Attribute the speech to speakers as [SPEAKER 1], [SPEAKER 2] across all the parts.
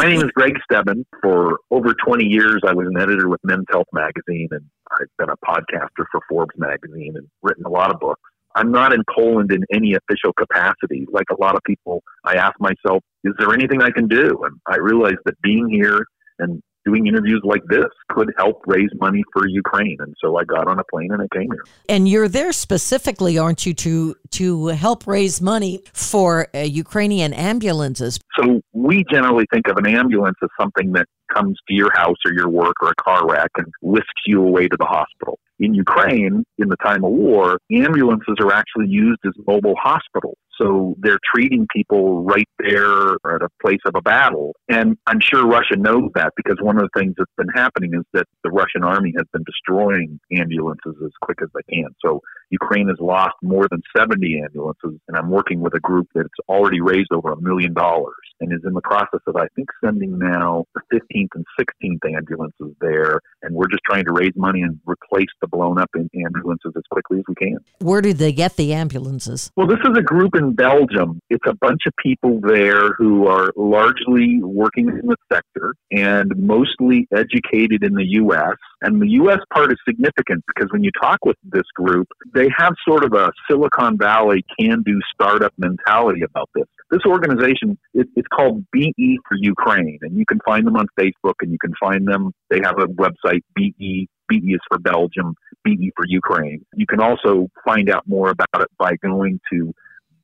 [SPEAKER 1] My name is Gregg Stebben. For over 20 years, I was an editor with Men's Health magazine, and I've been a podcaster for Forbes magazine and written a lot of books. I'm not in Poland in any official capacity. Like a lot of people, I ask myself, is there anything I can do? And I realized that being here and doing interviews like this could help raise money for Ukraine. And so I got on a plane and I came here.
[SPEAKER 2] And you're there specifically, aren't you, to to help raise money for uh, Ukrainian ambulances?
[SPEAKER 1] So we generally think of an ambulance as something that comes to your house or your work or a car wreck and whisks you away to the hospital. In Ukraine, in the time of war, ambulances are actually used as mobile hospitals. So they're treating people right there at a place of a battle. And I'm sure Russia knows that because one of the things that's been happening is that the Russian army has been destroying ambulances as quick as they can. So Ukraine has lost more than 70 ambulances, and I'm working with a group that's already raised over a million dollars and is in the process of, I think, sending now the 15th and 16th ambulances there. And we're just trying to raise money and replace the blown up ambulances as quickly as we can.
[SPEAKER 2] Where do they get the ambulances?
[SPEAKER 1] Well, this is a group in Belgium. It's a bunch of people there who are largely working in the sector and mostly educated in the U.S. And the U.S. part is significant because when you talk with this group, they have sort of a Silicon Valley can do startup mentality about this. This organization, it, it's called BE for Ukraine, and you can find them on Facebook and you can find them. They have a website, BE BE is for Belgium, BE for Ukraine. You can also find out more about it by going to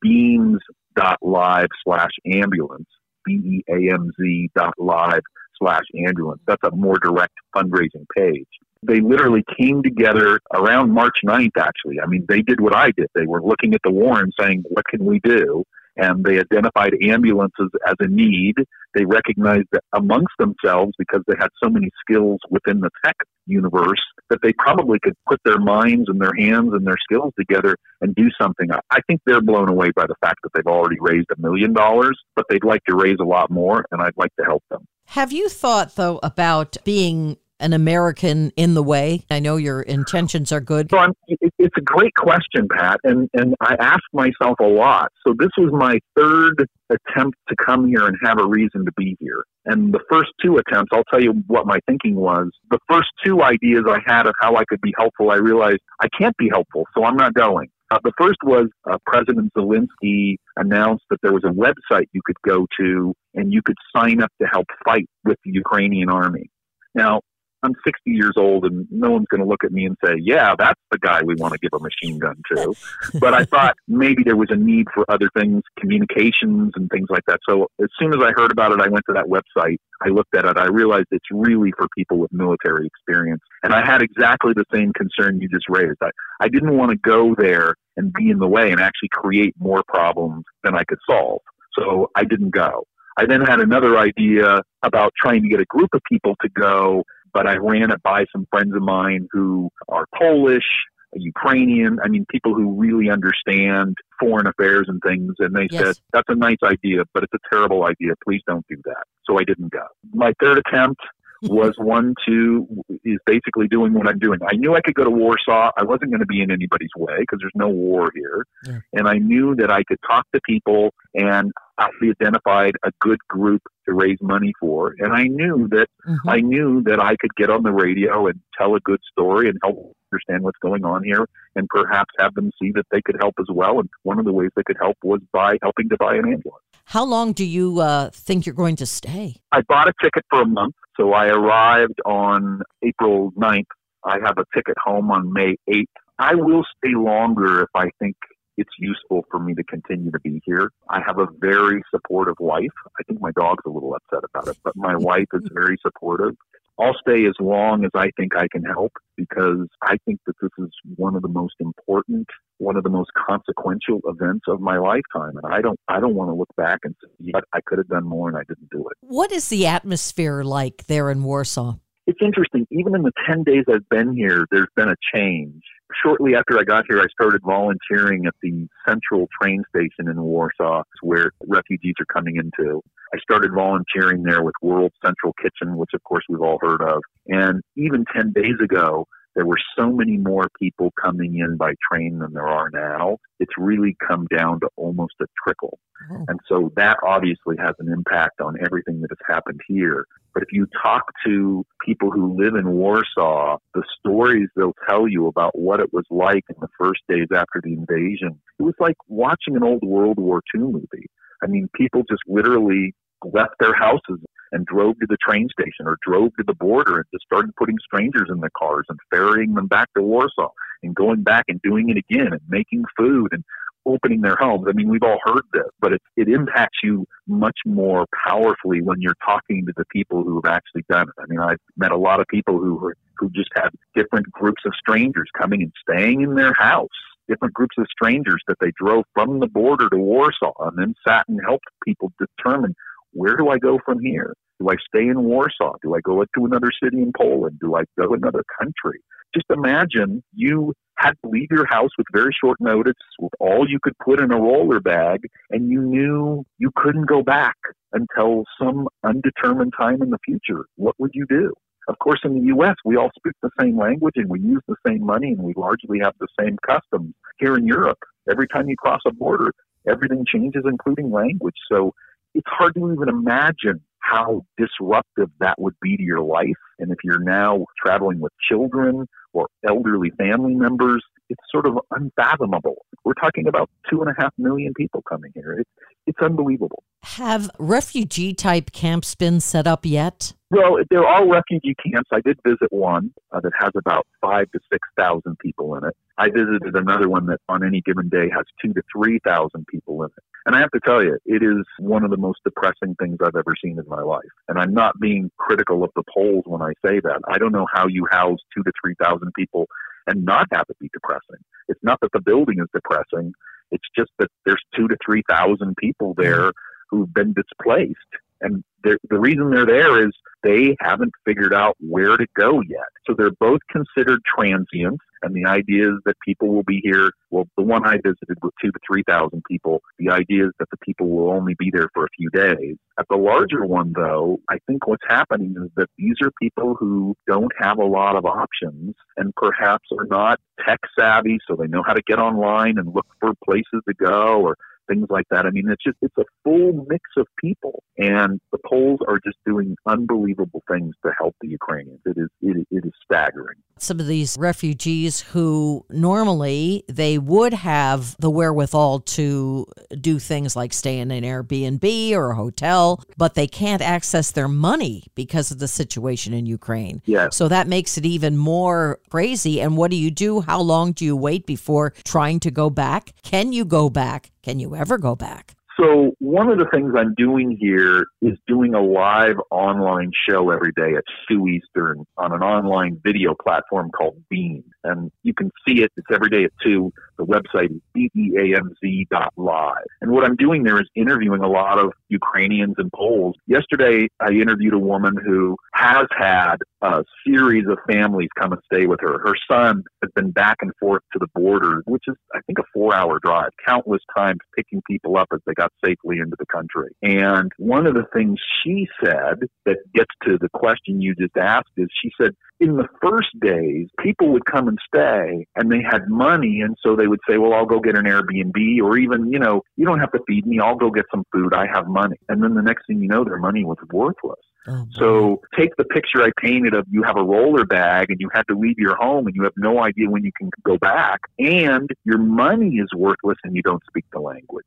[SPEAKER 1] beamz.live slash ambulance, B-E-A-M-Z dot live slash ambulance. That's a more direct fundraising page. They literally came together around March 9th, actually. I mean, they did what I did. They were looking at the war and saying, what can we do? And they identified ambulances as a need. They recognized that amongst themselves, because they had so many skills within the tech universe, that they probably could put their minds and their hands and their skills together and do something. I think they're blown away by the fact that they've already raised a million dollars, but they'd like to raise a lot more, and I'd like to help them.
[SPEAKER 2] Have you thought, though, about being an American in the way? I know your intentions are good.
[SPEAKER 1] So I'm, it's a great question, Pat, and, and I ask myself a lot. So this was my third attempt to come here and have a reason to be here. And the first two attempts, I'll tell you what my thinking was. The first two ideas I had of how I could be helpful, I realized I can't be helpful, so I'm not going. Uh, the first was uh, President Zelensky announced that there was a website you could go to and you could sign up to help fight with the Ukrainian army. Now, I'm 60 years old and no one's going to look at me and say, yeah, that's the guy we want to give a machine gun to. but I thought maybe there was a need for other things, communications and things like that. So as soon as I heard about it, I went to that website. I looked at it. I realized it's really for people with military experience. And I had exactly the same concern you just raised. I, I didn't want to go there and be in the way and actually create more problems than I could solve. So I didn't go. I then had another idea about trying to get a group of people to go but I ran it by some friends of mine who are Polish, Ukrainian, I mean, people who really understand foreign affairs and things. And they yes. said, that's a nice idea, but it's a terrible idea. Please don't do that. So I didn't go. My third attempt was one to is basically doing what I'm doing. I knew I could go to Warsaw. I wasn't going to be in anybody's way because there's no war here, yeah. and I knew that I could talk to people and actually identified a good group to raise money for. And I knew that mm-hmm. I knew that I could get on the radio and tell a good story and help understand what's going on here and perhaps have them see that they could help as well. And one of the ways they could help was by helping to buy an ambulance.
[SPEAKER 2] How long do you uh, think you're going to stay?
[SPEAKER 1] I bought a ticket for a month. So I arrived on April 9th. I have a ticket home on May 8th. I will stay longer if I think it's useful for me to continue to be here. I have a very supportive wife. I think my dog's a little upset about it, but my wife is very supportive. I'll stay as long as I think I can help because I think that this is one of the most important, one of the most consequential events of my lifetime. And I don't, I don't want to look back and say, yeah, I could have done more and I didn't do it.
[SPEAKER 2] What is the atmosphere like there in Warsaw?
[SPEAKER 1] It's interesting. Even in the 10 days I've been here, there's been a change shortly after I got here, I started volunteering at the central train station in Warsaw, where refugees are coming into. I started volunteering there with World Central Kitchen, which of course we've all heard of. And even 10 days ago, there were so many more people coming in by train than there are now. It's really come down to almost a trickle. Oh. And so that obviously has an impact on everything that has happened here. But if you talk to people who live in Warsaw, the stories they'll tell you about what it was like in the first days after the invasion, it was like watching an old World War II movie. I mean, people just literally left their houses and drove to the train station or drove to the border and just started putting strangers in the cars and ferrying them back to Warsaw and going back and doing it again and making food and opening their homes. I mean, we've all heard this, but it, it impacts you much more powerfully when you're talking to the people who have actually done it. I mean, I've met a lot of people who who just had different groups of strangers coming and staying in their house different groups of strangers that they drove from the border to Warsaw and then sat and helped people determine where do I go from here? Do I stay in Warsaw? Do I go to another city in Poland? Do I go to another country? Just imagine you had to leave your house with very short notice with all you could put in a roller bag and you knew you couldn't go back until some undetermined time in the future. What would you do? Of course, in the U.S., we all speak the same language and we use the same money and we largely have the same customs. Here in Europe, every time you cross a border, everything changes, including language. So it's hard to even imagine how disruptive that would be to your life. And if you're now traveling with children or elderly family members, it's sort of unfathomable. We're talking about two and a half million people coming here. It's, it's unbelievable.
[SPEAKER 2] Have refugee type camps been set up yet?
[SPEAKER 1] Well, there are refugee camps. I did visit one uh, that has about five to six thousand people in it. I visited another one that on any given day has two to three thousand people in it. And I have to tell you, it is one of the most depressing things I've ever seen in my life. And I'm not being critical of the Poles when I say that. I don't know how you house two to three thousand people and not have it be depressing. It's not that the building is depressing. It's just that there's two to three thousand people there mm-hmm. who've been displaced and the reason they're there is they haven't figured out where to go yet. So they're both considered transient. And the idea is that people will be here. Well, the one I visited with two to 3,000 people, the idea is that the people will only be there for a few days. At the larger one, though, I think what's happening is that these are people who don't have a lot of options and perhaps are not tech savvy, so they know how to get online and look for places to go or things like that. I mean, it's just it's a full mix of people, and the Poles are just doing unbelievable things to help the Ukrainians. It is it, it is staggering.
[SPEAKER 2] Some of these refugees who normally they would have the wherewithal to do things like stay in an Airbnb or a hotel, but they can't access their money because of the situation in Ukraine.
[SPEAKER 1] Yes.
[SPEAKER 2] So that makes it even more crazy. And what do you do? How long do you wait before trying to go back? Can you go back? Can you ever go back?
[SPEAKER 1] So one of the things I'm doing here is doing a live online show every day at 2 Eastern on an online video platform called Beam. And you can see it. It's every day at 2. The website is beamz.live. And what I'm doing there is interviewing a lot of Ukrainians and Poles. Yesterday, I interviewed a woman who has had a series of families come and stay with her. Her son has been back and forth to the border, which is, I think, a four hour drive, countless times picking people up as they got safely into the country. And one of the things she said that gets to the question you just asked is she said, in the first days, people would come and stay and they had money. And so they would say, well, I'll go get an Airbnb or even, you know, you don't have to feed me. I'll go get some food. I have money. And then the next thing you know, their money was worthless. Oh, so take the picture I painted of you have a roller bag and you have to leave your home and you have no idea when you can go back and your money is worthless and you don't speak the language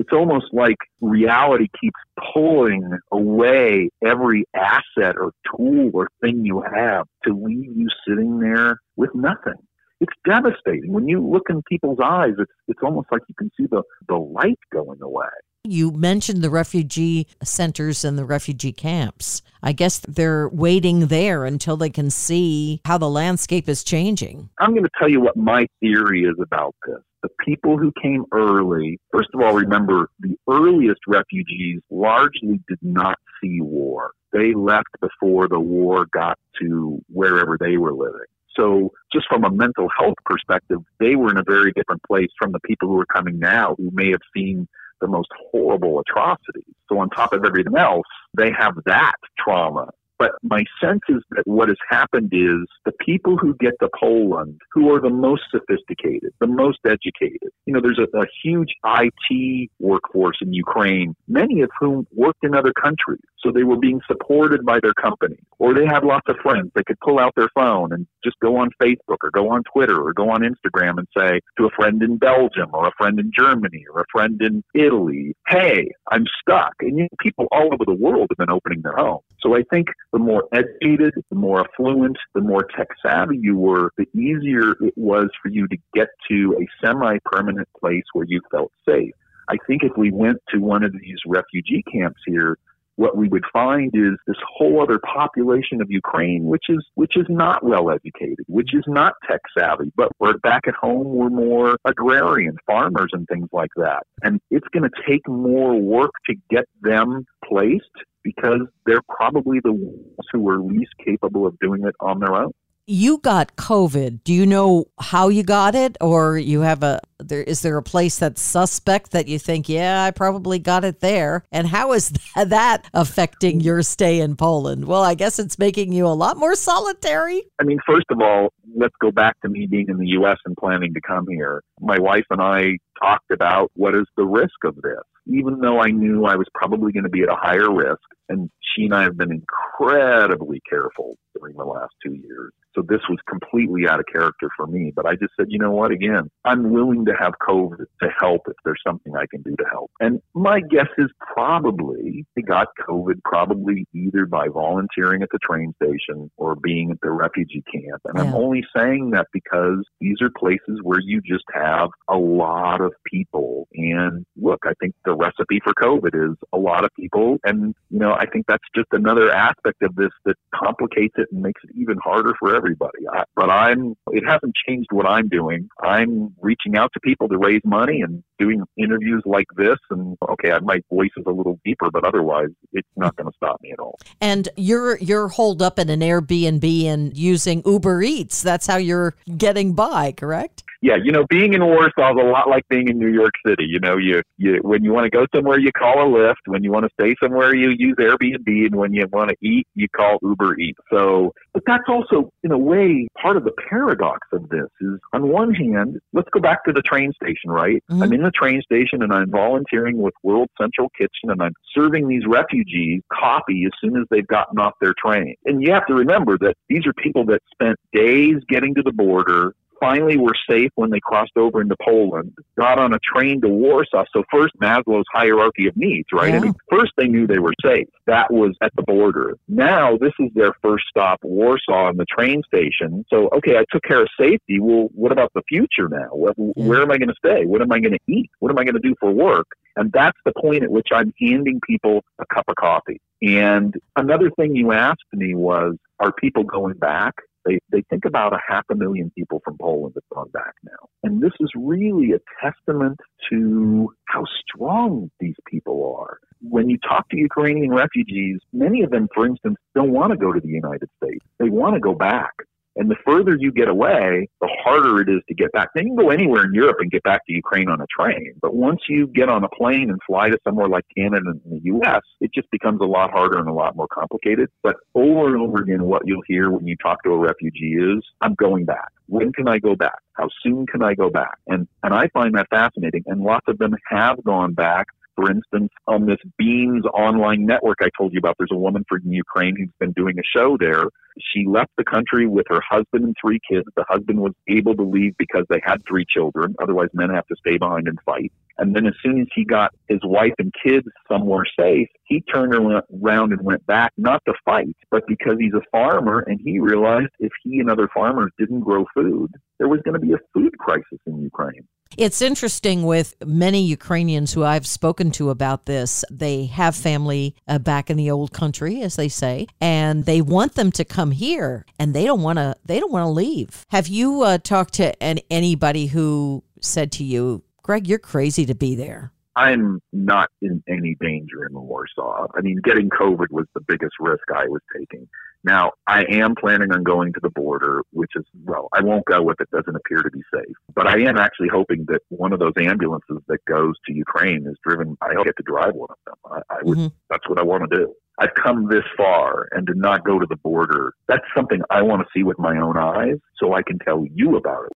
[SPEAKER 1] it's almost like reality keeps pulling away every asset or tool or thing you have to leave you sitting there with nothing. It's devastating. When you look in people's eyes, it's it's almost like you can see the, the light going away.
[SPEAKER 2] You mentioned the refugee centers and the refugee camps. I guess they're waiting there until they can see how the landscape is changing.
[SPEAKER 1] I'm going to tell you what my theory is about this the people who came early, first of all, remember the earliest refugees largely did not see war. They left before the war got to wherever they were living. So, just from a mental health perspective, they were in a very different place from the people who are coming now who may have seen the most horrible atrocities. So, on top of everything else, they have that trauma But my sense is that what has happened is the people who get to Poland, who are the most sophisticated, the most educated, you know, there's a, a huge IT workforce in Ukraine, many of whom worked in other countries. So they were being supported by their company, or they had lots of friends. They could pull out their phone and just go on Facebook or go on Twitter or go on Instagram and say to a friend in Belgium or a friend in Germany or a friend in Italy, hey, I'm stuck. And you know, people all over the world have been opening their homes. So I think the more educated, the more affluent, the more tech savvy you were, the easier it was for you to get to a semi permanent place where you felt safe. I think if we went to one of these refugee camps here, what we would find is this whole other population of Ukraine, which is which is not well educated, which is not tech savvy, but we're back at home we're more agrarian, farmers and things like that. And it's going to take more work to get them placed because they're probably the ones who are least capable of doing it on their own
[SPEAKER 2] you got COVID. Do you know how you got it, or you have a there? Is there a place that's suspect that you think, yeah, I probably got it there? And how is that affecting your stay in Poland? Well, I guess it's making you a lot more solitary.
[SPEAKER 1] I mean, first of all, let's go back to me being in the U.S. and planning to come here. My wife and I talked about what is the risk of this. Even though I knew I was probably going to be at a higher risk, and she and I have been incredibly careful during the last two years. So this was completely out of character for me. But I just said, you know what? Again, I'm willing to have COVID to help if there's something I can do to help. And my guess is probably he got COVID probably either by volunteering at the train station or being at the refugee camp. And yeah. I'm only saying that because these are places where you just have a lot of people. And look, I think the recipe for COVID is a lot of people. And, you know, I think that's just another aspect of this that complicates it and makes it even harder for everybody. I, but I'm, it hasn't changed what I'm doing. I'm reaching out to people to raise money and doing interviews like this. And okay, my voice is a little deeper, but otherwise, it's not going to stop me at all.
[SPEAKER 2] And you're you're holed up in an Airbnb and using Uber Eats. That's how you're getting by, correct?
[SPEAKER 1] Yeah, you know, being in Warsaw is a lot like being in New York City. You know, you, you when you want to go somewhere, you call a Lyft. When you want to stay somewhere, you use Airbnb, and when you want to eat, you call Uber Eats. So, but that's also, in a way, part of the paradox of this is, on one hand, let's go back to the train station, right? Mm-hmm. I'm in the train station and I'm volunteering with World Central Kitchen, and I'm serving these refugees coffee as soon as they've gotten off their train. And you have to remember that these are people that spent days getting to the border finally were safe when they crossed over into Poland, got on a train to Warsaw. So first Maslow's hierarchy of needs, right? Yeah. I mean, first they knew they were safe. That was at the border. Now this is their first stop, Warsaw, in the train station. So okay, I took care of safety. Well, what about the future now? Where, yeah. where am I going to stay? What am I going to eat? What am I going to do for work? And that's the point at which I'm handing people a cup of coffee. And another thing you asked me was, are people going back? They, they think about a half a million people from Poland have gone back now. And this is really a testament to how strong these people are. When you talk to Ukrainian refugees, many of them, for instance, don't want to go to the United States. They want to go back. And the further you get away, the harder it is to get back. Now, you can go anywhere in Europe and get back to Ukraine on a train. But once you get on a plane and fly to somewhere like Canada and the U.S., it just becomes a lot harder and a lot more complicated. But over and over again, what you'll hear when you talk to a refugee is, I'm going back. When can I go back? How soon can I go back? And, and I find that fascinating. And lots of them have gone back for instance, on this Beamz online network I told you about, there's a woman from Ukraine who's been doing a show there. She left the country with her husband and three kids. The husband was able to leave because they had three children. Otherwise, men have to stay behind and fight. And then as soon as he got his wife and kids somewhere safe, he turned around and went back, not to fight, but because he's a farmer and he realized if he and other farmers didn't grow food, there was going to be a food crisis in Ukraine.
[SPEAKER 2] It's interesting with many Ukrainians who I've spoken to about this. They have family uh, back in the old country, as they say, and they want them to come here, and they don't want to. They don't want to leave. Have you uh, talked to an, anybody who said to you, "Gregg, you're crazy to be there"?
[SPEAKER 1] I'm not in any danger in Warsaw. I mean, getting COVID was the biggest risk I was taking. Now, I am planning on going to the border, which is, well, I won't go if it doesn't appear to be safe. But I am actually hoping that one of those ambulances that goes to Ukraine is driven, I get to drive one of them. I, I would, mm-hmm. that's what I want to do. I've come this far and to not go to the border, that's something I want to see with my own eyes so I can tell you about it.